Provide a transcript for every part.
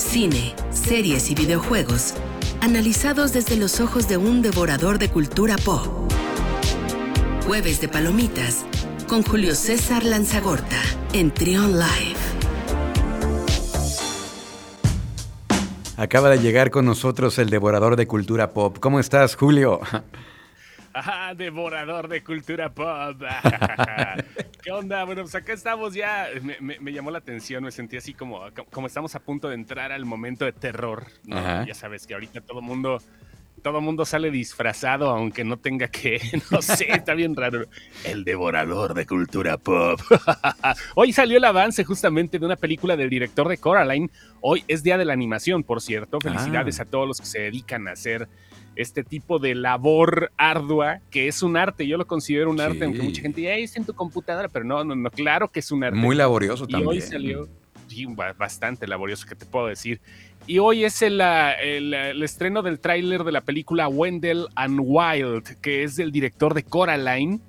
cine, series y videojuegos, analizados desde los ojos de un devorador de cultura pop. Jueves de Palomitas con Julio César Lanzagorta en Trion Live. Acaba de llegar con nosotros el devorador de cultura pop. ¿Cómo estás, Julio? Ajá, devorador de cultura pop. ¿Qué onda? Bueno, pues acá estamos ya. Me, llamó la atención, me sentí así como, como estamos a punto de entrar al momento de terror. Ya sabes que ahorita todo mundo todo mundo sale disfrazado, aunque no tenga que, no sé, está bien raro. El devorador de cultura pop. Hoy salió el avance justamente de una película del director de Coraline. Hoy es Día de la Animación, por cierto. Felicidades ah. a todos los que se dedican a hacer este tipo de labor ardua, que es un arte. Yo lo considero un arte, aunque mucha gente diga, es en tu computadora, pero no, no, no, claro que es un arte. Muy laborioso y también. Hoy salió, bastante laborioso, que te puedo decir. Y hoy es el, el, estreno del tráiler de la película Wendell and Wild, que es del director de Coraline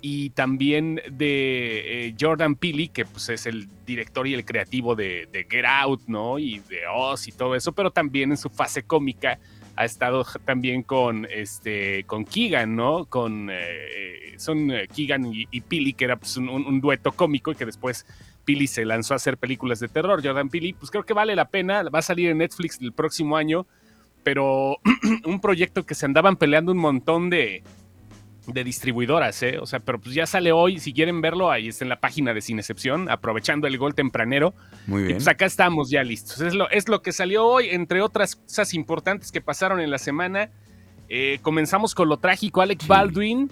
y también de eh, Jordan Peele, que pues es el director y el creativo de, de, Get Out, ¿no? Y de Oz y todo eso, pero también en su fase cómica ha estado también con este con Keegan, ¿no? Con eh, son eh, Keegan y, y que era pues, un, dueto cómico y que después Pili se lanzó a hacer películas de terror. Jordan Pili, pues creo que vale la pena, va a salir en Netflix el próximo año, pero un proyecto que se andaban peleando un montón de, de distribuidoras, ¿eh? O sea, pero pues ya sale hoy, si quieren verlo, ahí está en la página de Sin Excepción, aprovechando el gol tempranero. Muy bien. Y pues acá estamos ya listos. Es lo, es lo que salió hoy, entre otras cosas importantes que pasaron en la semana. Eh, comenzamos con lo trágico. Alec Baldwin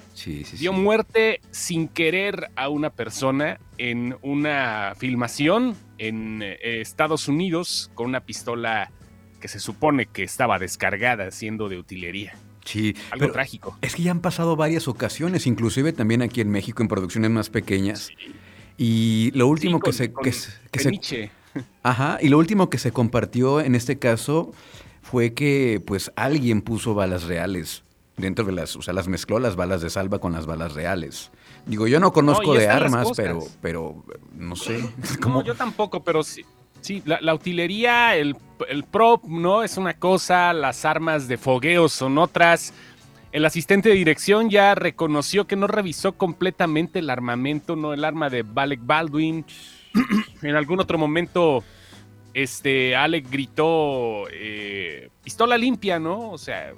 dio muerte sin querer a una persona en una filmación en eh, Estados Unidos con una pistola que se supone que estaba descargada siendo de utilería. Sí, algo trágico. Es que ya han pasado varias ocasiones, inclusive también aquí en México en producciones más pequeñas. Y lo último que se que, se Ajá, y lo último que se compartió en este caso fue que pues alguien puso balas reales dentro de las, o sea, las mezcló las balas de salva con las balas reales. Digo, yo no conozco de armas, pero pero no sé. No, yo tampoco, pero sí, Sí, la, utilería, el, prop, ¿no? Es una cosa, las armas de fogueo son otras. El asistente de dirección ya reconoció que no revisó completamente el armamento, ¿no? El arma de Alec Baldwin. en algún otro momento, este, Alec gritó eh, pistola limpia, ¿no? O sea,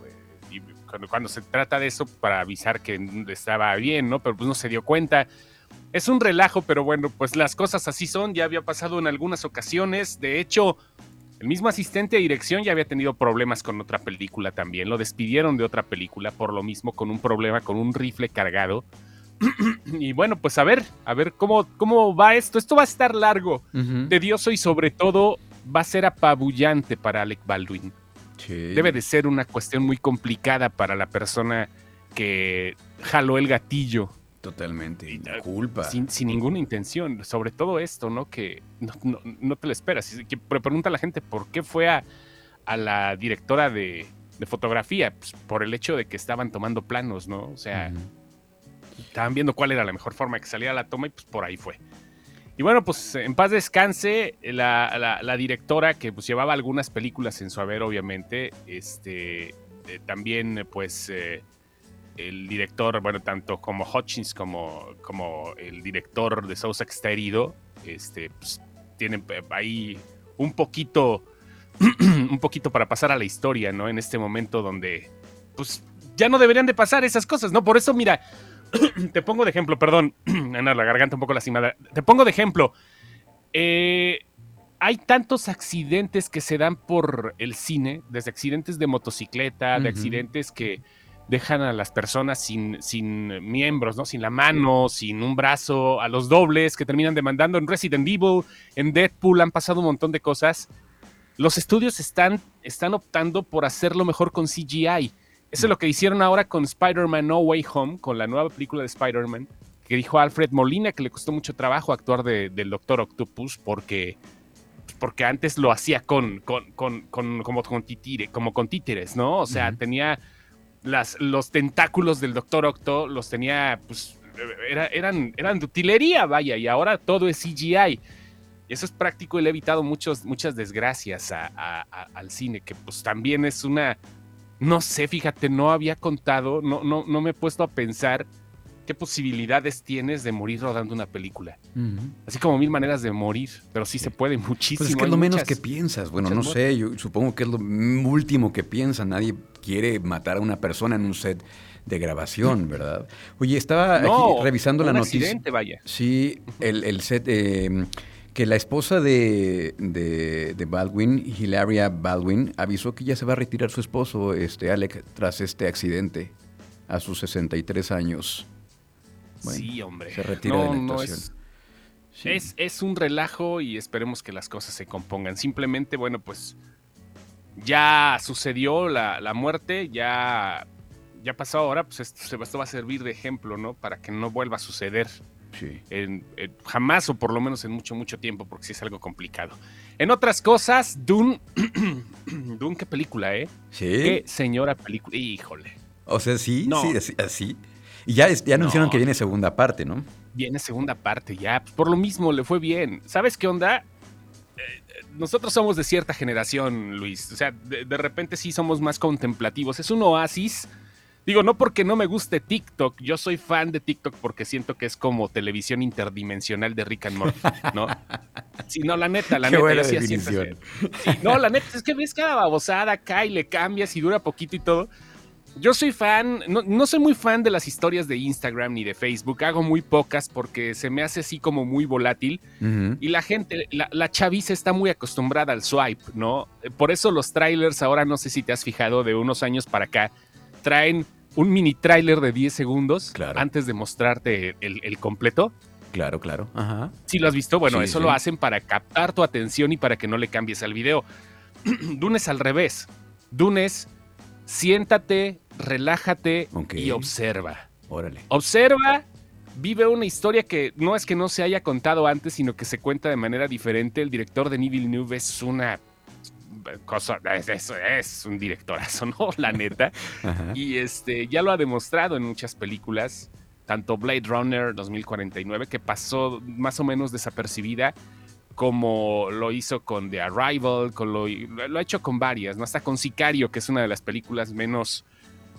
cuando, cuando, se trata de eso, para avisar que estaba bien, ¿no? Pero pues no se dio cuenta. Es un relajo, pero bueno, pues las cosas así son. Ya había pasado en algunas ocasiones. De hecho, el mismo asistente de dirección ya había tenido problemas con otra película también. Lo despidieron de otra película por lo mismo, con un problema con un rifle cargado. y bueno, pues a ver, a ver cómo, cómo va esto. Esto va a estar largo, tedioso y sobre todo va a ser apabullante para Alec Baldwin. Debe de ser una cuestión muy complicada para la persona que jaló el gatillo Totalmente. Y culpa. Sin, ninguna intención. Sobre todo esto, ¿no? Que no, te lo esperas. Que pregunta a la gente por qué fue a, la directora de, fotografía. Pues por el hecho de que estaban tomando planos, ¿no? O sea, estaban viendo cuál era la mejor forma de que saliera la toma y pues por ahí fue. Y bueno, pues en paz descanse la, directora que pues llevaba algunas películas en su haber, obviamente. Este, eh, también pues... Eh, el director, bueno, tanto como Hutchins como, como el director de Sousa que está herido, este, pues, tienen ahí un poquito, un poquito para pasar a la historia, ¿no? En este momento donde, pues, ya no deberían de pasar esas cosas, ¿no? Por eso, mira, te pongo de ejemplo, perdón, Ana, la garganta un poco lastimada, te pongo de ejemplo, eh, hay tantos accidentes que se dan por el cine, desde accidentes de motocicleta, de accidentes que dejan a las personas sin, sin miembros, ¿no? Sin la mano, sin un brazo, a los dobles que terminan demandando en Resident Evil, en Deadpool, han pasado un montón de cosas. Los estudios están, están optando por hacerlo mejor con CGI. Eso es lo que hicieron ahora con Spider-Man No Way Home, con la nueva película de Spider-Man, que dijo Alfred Molina que le costó mucho trabajo actuar del Doctor Octopus porque, porque antes lo hacía con, con, con, con como, con como con títeres, ¿no? O sea, tenía las, los tentáculos del Doctor Octo los tenía, pues, eran, eran de utilería, vaya, y ahora todo es CGI. Eso es práctico y le ha evitado muchos, muchas desgracias al cine, que pues también es una, no sé, fíjate, no había contado, no, no, no me he puesto a pensar qué posibilidades tienes de morir rodando una película. Así como mil maneras de morir, pero sí se puede muchísimo. Pues es que es lo menos que piensas. Bueno, no sé, yo supongo que es lo último que piensa. Nadie quiere matar a una persona en un set de grabación, ¿verdad? Oye, estaba revisando la noticia. vaya. Sí, el, set. Eh, que la esposa de, de, Baldwin, Hilaria Baldwin, avisó que ya se va a retirar su esposo, este Alec, tras este accidente a sus 63 años sí, hombre. Se retira de la es, es, un relajo y esperemos que las cosas se compongan. Simplemente, bueno, pues ya sucedió la, muerte, ya, ya pasó ahora, pues esto, esto, va a servir de ejemplo, ¿no? Para que no vuelva a suceder. Sí. jamás o por lo menos en mucho, mucho tiempo, porque sí es algo complicado. En otras cosas, Dune, Dune, qué película, ¿eh? Sí. Qué señora película, híjole. O sea, sí, sí, así. Y ya, ya anunciaron que viene segunda parte, ¿no? Viene segunda parte, ya. Por lo mismo, le fue bien. ¿Sabes qué onda? Eh, nosotros somos de cierta generación, Luis. O sea, de, repente sí somos más contemplativos. Es un oasis. Digo, no porque no me guste TikTok, yo soy fan de TikTok porque siento que es como televisión interdimensional de Rick and Morty, ¿no? Sí, no, la neta, la neta. Buena no, la neta, es que ves cada babosada, cae, le cambias y dura poquito y todo. Yo soy fan, no, soy muy fan de las historias de Instagram ni de Facebook, hago muy pocas porque se me hace así como muy volátil y la gente, la, la, chaviza está muy acostumbrada al swipe, ¿no? Por eso los trailers ahora, no sé si te has fijado, de unos años para acá, traen un mini trailer de 10 segundos antes de mostrarte el, completo. Claro, claro. Ajá. Si lo has visto, bueno, eso lo hacen para captar tu atención y para que no le cambies al video. Dune es al revés. Dune es siéntate, relájate y observa. Órale. Observa, vive una historia que no es que no se haya contado antes, sino que se cuenta de manera diferente. El director de Neville Nube es una cosa, es, es un directorazo, ¿no? La neta. y este, ya lo ha demostrado en muchas películas, tanto Blade Runner 2049, que pasó más o menos desapercibida, como lo hizo con The Arrival, con lo, lo ha hecho con varias, ¿no? Hasta con Sicario, que es una de las películas menos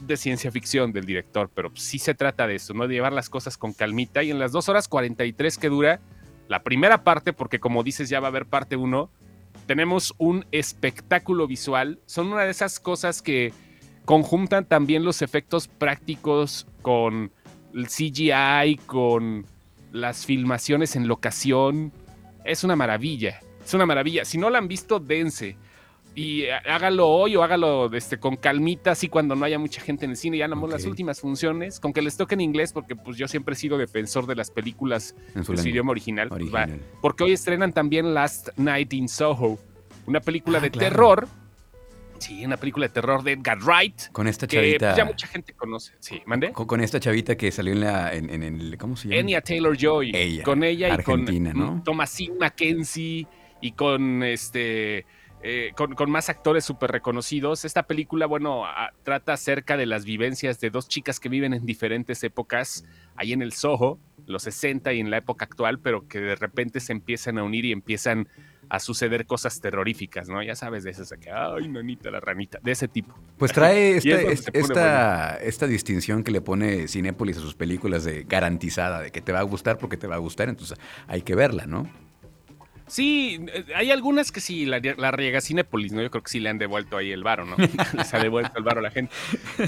de ciencia ficción del director, pero sí se trata de eso, ¿no? De llevar las cosas con calmita. Y en las 2 horas 43 que dura la primera parte, porque como dices ya va a haber parte 1, tenemos un espectáculo visual, son una de esas cosas que conjuntan también los efectos prácticos con el CGI, con las filmaciones en locación, es una maravilla, es una maravilla, si no la han visto, dense y hágalo hoy o hágalo este, con calmita, así cuando no haya mucha gente en el cine. Ya no las últimas funciones, con que les toque en inglés, porque pues yo siempre he sido defensor de las películas en su, idioma original. Pues, porque hoy estrenan también Last Night in Soho, una película ah, de terror. Sí, una película de terror de Edgar Wright. Con esta que pues, chavita. ya mucha gente conoce. Sí, ¿mande? Con, esta chavita que salió en, la, en, el. ¿Cómo se llama? Enya Taylor Joy. Con ella y con ¿no? Thomasine Mackenzie y con este eh, con, más actores súper reconocidos. Esta película, bueno, trata acerca de las vivencias de dos chicas que viven en diferentes épocas, ahí en el Soho, los 60 y en la época actual, pero que de repente se empiezan a unir y empiezan a suceder cosas terroríficas, ¿no? Ya sabes de esas, que, ay, nanita, la ranita, de ese tipo. Pues trae esta, esta, distinción que le pone Cinépolis a sus películas de garantizada, de que te va a gustar porque te va a gustar, entonces hay que verla, ¿no? Sí, eh, hay algunas que sí, la, la riega Cinépolis, ¿no? Yo creo que sí le han devuelto ahí el varo, ¿no? Les ha devuelto el varo a la gente.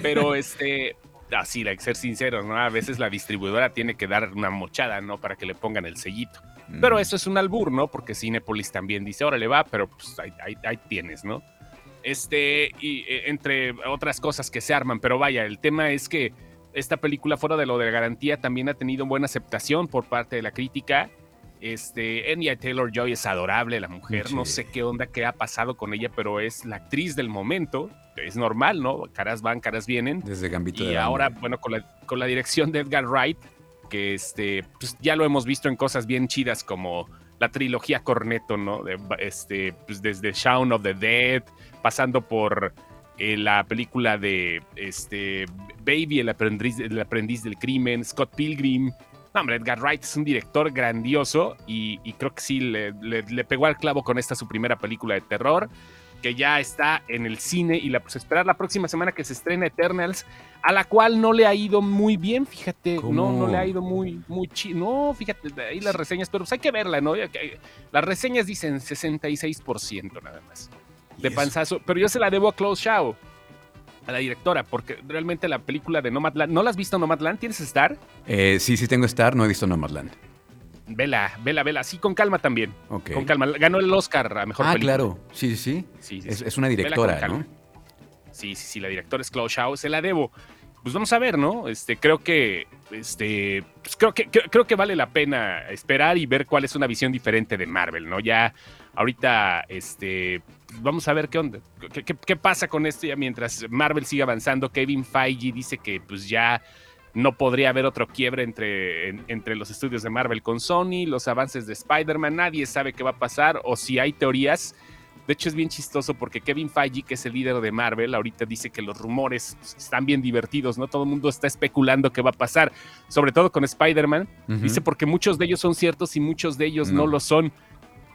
Pero este, así, hay que ser sinceros, ¿no? A veces la distribuidora tiene que dar una mochada, ¿no? Para que le pongan el sellito. Pero mm. eso es un albur, ¿no? Porque Cinépolis también dice, órale va, pero pues ahí, ahí, tienes, ¿no? Este, y e, entre otras cosas que se arman, pero vaya, el tema es que esta película, fuera de lo de la garantía, también ha tenido buena aceptación por parte de la crítica este, Enya Taylor Joy es adorable, la mujer. No sé qué onda, qué ha pasado con ella, pero es la actriz del momento. Es normal, ¿no? Caras van, caras vienen. Desde Gambito Y ahora, bueno, con la, con la, dirección de Edgar Wright, que este, pues ya lo hemos visto en cosas bien chidas como la trilogía Corneto, ¿no? De, este, pues desde Shaun of the Dead, pasando por eh, la película de este, Baby, el aprendiz, el aprendiz del crimen, Scott Pilgrim No, hombre, Edgar Wright es un director grandioso y, creo que sí le, le, pegó al clavo con esta su primera película de terror que ya está en el cine y la pues esperar la próxima semana que se estrena Eternals, a la cual no le ha ido muy bien, fíjate, no no le ha ido muy muy chido. No, fíjate, ahí las reseñas, pero pues hay que verla, ¿no? Las reseñas dicen 66% nada más. De panzazo, pero yo se la debo a Close Shaw, a la directora, porque realmente la película de Nomadland, ¿no la has visto Nomadland? ¿Tienes Star? Eh, sí, sí tengo Star, no he visto Nomadland. Vela, vela, vela. Sí, con calma también. Con calma. Ganó el Oscar a mejor ah, película. claro. Sí, sí, sí. es, una directora, ¿no? Sí, sí, sí. La directora es Chloe Shao. Se la debo. Pues vamos a ver, ¿no? Este, creo que, este, pues creo que, creo, que vale la pena esperar y ver cuál es una visión diferente de Marvel, ¿no? Ya ahorita, este, vamos a ver qué onda, qué, qué pasa con esto ya mientras Marvel sigue avanzando. Kevin Feige dice que, pues ya no podría haber otro quiebre entre, entre los estudios de Marvel con Sony, los avances de Spider-Man, nadie sabe qué va a pasar o si hay teorías. De hecho es bien chistoso porque Kevin Feige, que es el líder de Marvel, ahorita dice que los rumores están bien divertidos, ¿no? Todo el mundo está especulando qué va a pasar, sobre todo con Spider-Man. Dice porque muchos de ellos son ciertos y muchos de ellos no lo son.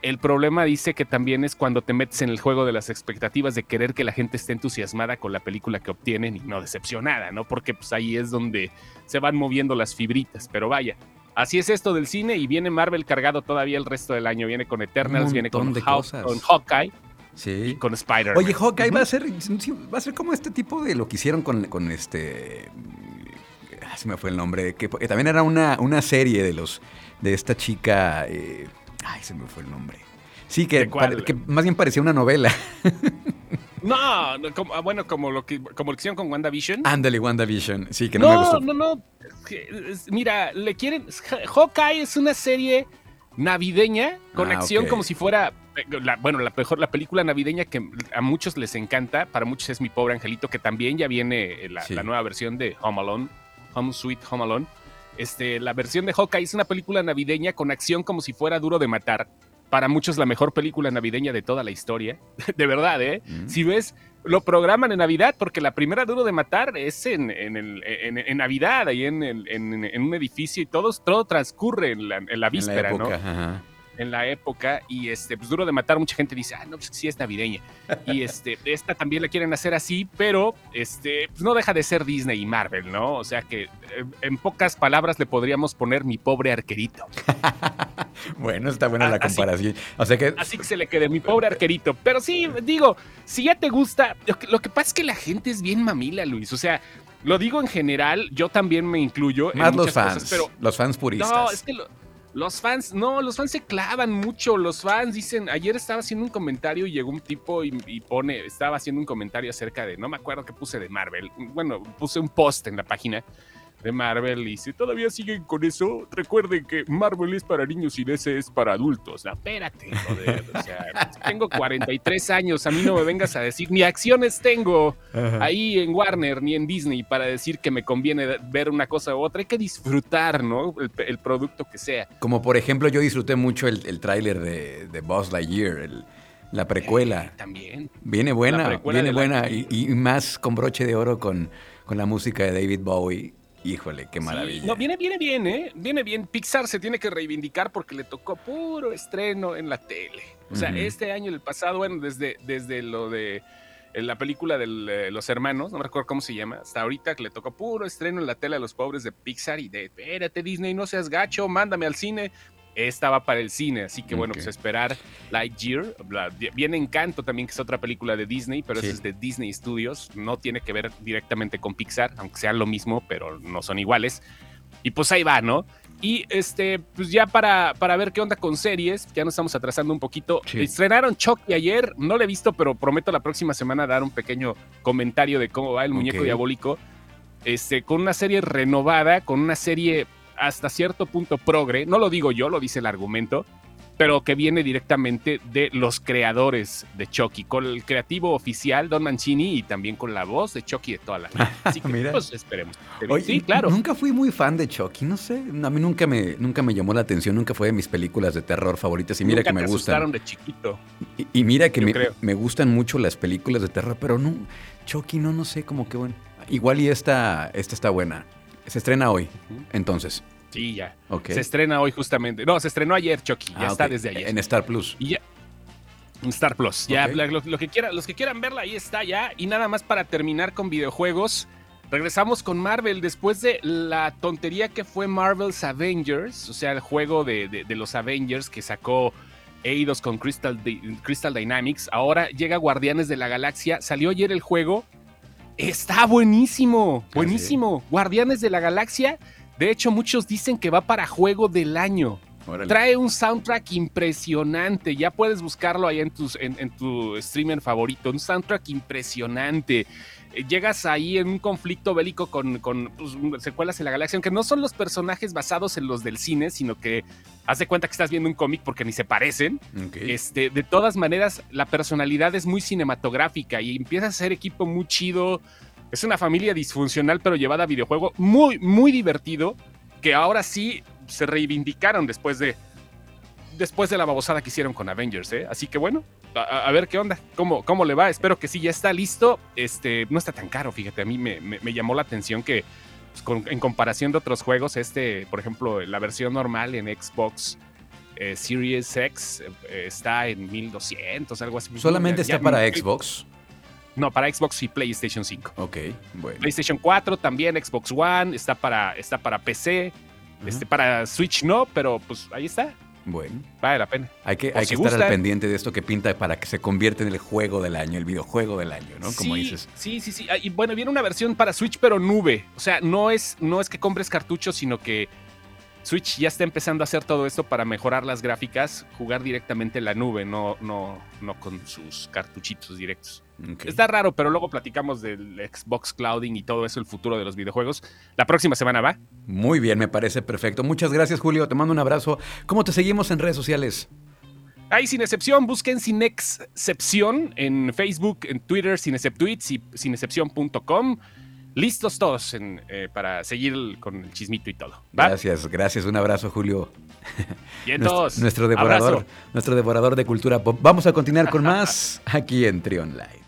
El problema dice que también es cuando te metes en el juego de las expectativas de querer que la gente esté entusiasmada con la película que obtienen y no decepcionada, ¿no? Porque pues ahí es donde se van moviendo las fibritas, pero vaya. Así es esto del cine y viene Marvel cargado todavía el resto del año. Viene con Eternals, viene con, con Hawkeye. Sí. Y con Spider-Man. Oye, Hawkeye va a ser va a ser como este tipo de lo que hicieron con, este ah, se me fue el nombre, que, también era una, una serie de los de esta chica eh, Ay, se me fue el nombre. Sí, que, más bien parecía una novela. No, no como, ah, bueno, como lo que como lo hicieron con WandaVision. Ándale, WandaVision. Sí, que no, me gustó. No, no, no. Mira, le quieren. Hawkeye es una serie navideña con ah, acción como si fuera. bueno, la mejor, la película navideña que a muchos les encanta. Para muchos es Mi Pobre Angelito, que también ya viene la, la nueva versión de Home Alone. Home Sweet Home Alone. Este, la versión de Hawkeye es una película navideña con acción como si fuera duro de matar. Para muchos la mejor película navideña de toda la historia. de verdad, ¿eh? Mm. Si ves, lo programan en Navidad porque la primera duro de matar es en, en, Navidad, ahí en, un edificio y todo, todo transcurre en la, víspera, ¿no? En la época y este, pues duro de matar, mucha gente dice, ah, no, pues sí es navideña. Y este, esta también la quieren hacer así, pero este, pues no deja de ser Disney y Marvel, ¿no? O sea que eh, en pocas palabras le podríamos poner mi pobre arquerito. bueno, está buena la comparación. Así, o sea que... así que se le quede mi pobre arquerito. Pero sí, digo, si ya te gusta, lo que, pasa es que la gente es bien mamila, Luis. O sea, lo digo en general, yo también me incluyo. Más los fans, pero los fans puristas. No, es que lo, los fans, no, los fans se clavan mucho. Los fans dicen, ayer estaba haciendo un comentario y llegó un tipo y, pone, estaba haciendo un comentario acerca de, no me acuerdo qué puse de Marvel. Bueno, puse un post en la página de Marvel y si todavía siguen con eso, recuerden que Marvel es para niños y DC es para adultos. Espérate, joder. O sea, tengo 43 años, a mí no me vengas a decir, ni acciones tengo ahí en Warner ni en Disney para decir que me conviene ver una cosa u otra. Hay que disfrutar, ¿no? El, producto que sea. Como por ejemplo, yo disfruté mucho el, tráiler de, de Buzz Lightyear, la precuela. también. Viene buena, viene buena. Y, más con broche de oro con, con la música de David Bowie. Híjole, qué maravilla. no, viene, viene bien, ¿eh? Viene bien. Pixar se tiene que reivindicar porque le tocó puro estreno en la tele. O sea, este año, el pasado, bueno, desde, desde lo de la película de eh, los hermanos, no me recuerdo cómo se llama, hasta ahorita que le tocó puro estreno en la tele a los pobres de Pixar y de, espérate Disney, no seas gacho, mándame al cine. Esta va para el cine, así que bueno, pues esperar Lightyear. Viene Encanto también, que es otra película de Disney, pero es de Disney Studios. No tiene que ver directamente con Pixar, aunque sean lo mismo, pero no son iguales. Y pues ahí va, ¿no? Y este, pues ya para, para ver qué onda con series, ya nos estamos atrasando un poquito. Estrenaron Chucky ayer, no lo he visto, pero prometo la próxima semana dar un pequeño comentario de cómo va el muñeco diabólico. Este, con una serie renovada, con una serie hasta cierto punto progre, no lo digo yo, lo dice el argumento, pero que viene directamente de los creadores de Chucky, con el creativo oficial Don Mancini y también con la voz de Chucky de toda la vida. Así que pues esperemos. sí, claro. Nunca fui muy fan de Chucky, no sé, a mí nunca me, nunca me llamó la atención, nunca fue de mis películas de terror favoritas y mira que me te gustan. de chiquito. Y, mira que me, me, gustan mucho las películas de terror, pero no, Chucky no, no sé, como que bueno. Igual y esta, esta está buena. Se estrena hoy, entonces. Sí, ya. Se estrena hoy justamente. No, se estrenó ayer, Chucky. Ya ah, está desde ayer. En Star Plus. Y ya. En Star Plus. Ya, lo, que quiera, los que quieran verla, ahí está ya. Y nada más para terminar con videojuegos. Regresamos con Marvel después de la tontería que fue Marvel's Avengers, o sea, el juego de, los Avengers que sacó Eidos con Crystal, Crystal Dynamics. Ahora llega Guardianes de la Galaxia. Salió ayer el juego. Está buenísimo, ah, buenísimo. Guardianes de la Galaxia. De hecho, muchos dicen que va para juego del año. Trae un soundtrack impresionante. Ya puedes buscarlo ahí en, tus, en tu streamer favorito. Un soundtrack impresionante llegas ahí en un conflicto bélico con, pues, secuelas en la galaxia, aunque no son los personajes basados en los del cine, sino que haz de cuenta que estás viendo un cómic porque ni se parecen. Este, de todas maneras, la personalidad es muy cinematográfica y empieza a ser equipo muy chido. Es una familia disfuncional, pero llevada a videojuego, muy, muy divertido, que ahora sí se reivindicaron después de, después de la babosada que hicieron con Avengers, ¿eh? Así que bueno, a, ver qué onda, cómo, cómo le va. Espero que sí, ya está listo. Este, no está tan caro, fíjate, a mí me, llamó la atención que pues, en comparación de otros juegos, este, por ejemplo, la versión normal en Xbox eh, Series X eh, está en 1200, algo así. ¿Solamente está para Xbox? No, para Xbox y PlayStation 5. Ok, bueno. PlayStation 4 también, Xbox One, está para, está para PC, este, para Switch no, pero pues ahí está. Bueno. Vale la pena. Hay que, hay que estar al pendiente de esto que pinta para que se convierta en el juego del año, el videojuego del año, ¿no? Como dices. Sí, sí, sí. Ah, y bueno, viene una versión para Switch, pero nube. O sea, no es, no es que compres cartuchos, sino que Switch ya está empezando a hacer todo esto para mejorar las gráficas, jugar directamente en la nube, no, no, no con sus cartuchitos directos. Está raro, pero luego platicamos del Xbox Clouding y todo eso, el futuro de los videojuegos. La próxima semana va. Muy bien, me parece perfecto. Muchas gracias, Julio. Te mando un abrazo. ¿Cómo te seguimos en redes sociales? Ahí sin excepción, busquen sin excepción en Facebook, en Twitter, sin tweets y sinexcepción.com listos todos eh, para seguir con el chismito y todo. Gracias, gracias. Un abrazo, Julio. Bien, todos. Nuestro devorador, nuestro devorador de cultura pop. Vamos a continuar con más aquí en Trion Live.